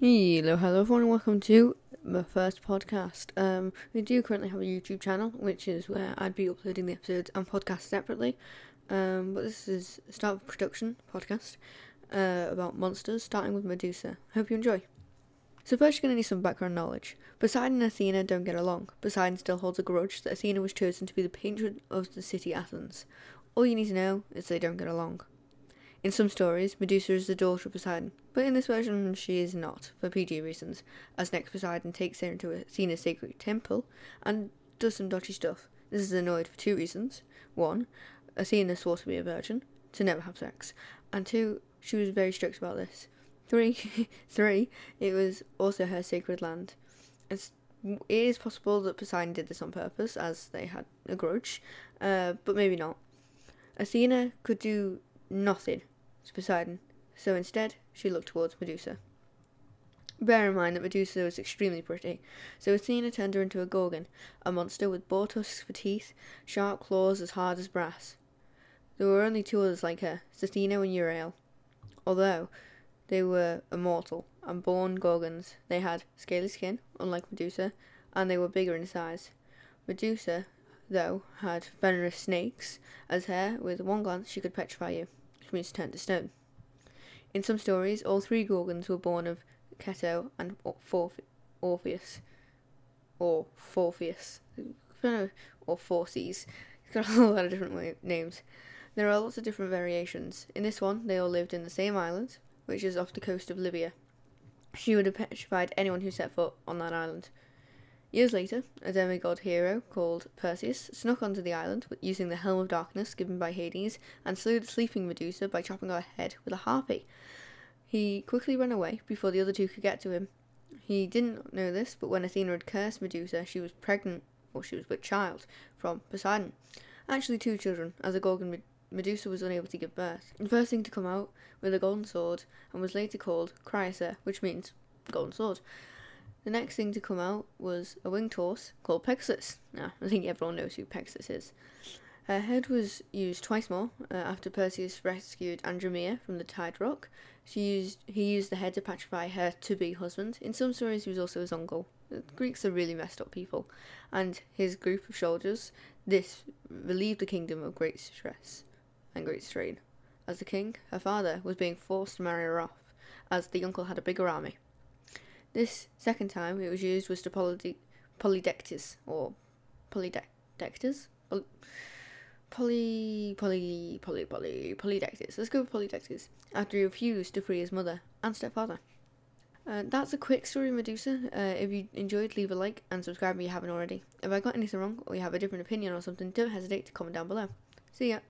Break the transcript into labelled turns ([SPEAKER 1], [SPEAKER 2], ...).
[SPEAKER 1] Hello, hello everyone, and welcome to my first podcast. Um, we do currently have a YouTube channel, which is where I'd be uploading the episodes and podcasts separately. Um, but this is start of production podcast uh, about monsters, starting with Medusa. Hope you enjoy. So first, you're going to need some background knowledge. Poseidon and Athena don't get along. Poseidon still holds a grudge that Athena was chosen to be the patron of the city Athens. All you need to know is they don't get along. In some stories, Medusa is the daughter of Poseidon, but in this version she is not, for PG reasons, as next Poseidon takes her into Athena's sacred temple and does some dodgy stuff. This is annoyed for two reasons. One, Athena swore to be a virgin, to never have sex, and two, she was very strict about this. Three, three, it was also her sacred land. It's, it is possible that Poseidon did this on purpose, as they had a grudge, uh, but maybe not. Athena could do nothing to Poseidon, so instead she looked towards Medusa. Bear in mind that Medusa was extremely pretty, so Athena turned her into a Gorgon, a monster with boar tusks for teeth, sharp claws as hard as brass. There were only two others like her, Stheno and Euryale. Although they were immortal and born Gorgons, they had scaly skin, unlike Medusa, and they were bigger in size. Medusa, though, had venomous snakes as hair. With one glance, she could petrify you, which means turn to stone. In some stories, all three Gorgons were born of Ceto and Orpheus, or Forpheus, or Forces. It's got a lot of different names. There are lots of different variations. In this one, they all lived in the same island, which is off the coast of Libya. She would have petrified anyone who set foot on that island. Years later, a demigod hero called Perseus snuck onto the island using the Helm of Darkness given by Hades and slew the sleeping Medusa by chopping her head with a harpe. He quickly ran away before the other two could get to him. He didn't know this, but when Athena had cursed Medusa, she was pregnant, or she was with child, from Poseidon. Actually, two children, as a Gorgon Medusa was unable to give birth. The first thing to come out with a golden sword and was later called Chrysa, which means golden sword. The next thing to come out was a winged horse called Pegasus. Now, I think everyone knows who Pegasus is. Her head was used twice more uh, after Perseus rescued Andromeda from the Tide Rock. She used he used the head to pacify her to-be husband. In some stories, he was also his uncle. The Greeks are really messed up people, and his group of soldiers. This relieved the kingdom of great stress and great strain, as the king, her father, was being forced to marry her off, as the uncle had a bigger army. This second time it was used was to Polyde- or Polydectes? Poly, poly, poly, poly, poly. Let's go with Polydectes, after he refused to free his mother and stepfather. Uh, that's a quick story Medusa. Uh, if you enjoyed, leave a like and subscribe if you haven't already. If I got anything wrong or you have a different opinion or something, don't hesitate to comment down below. See ya.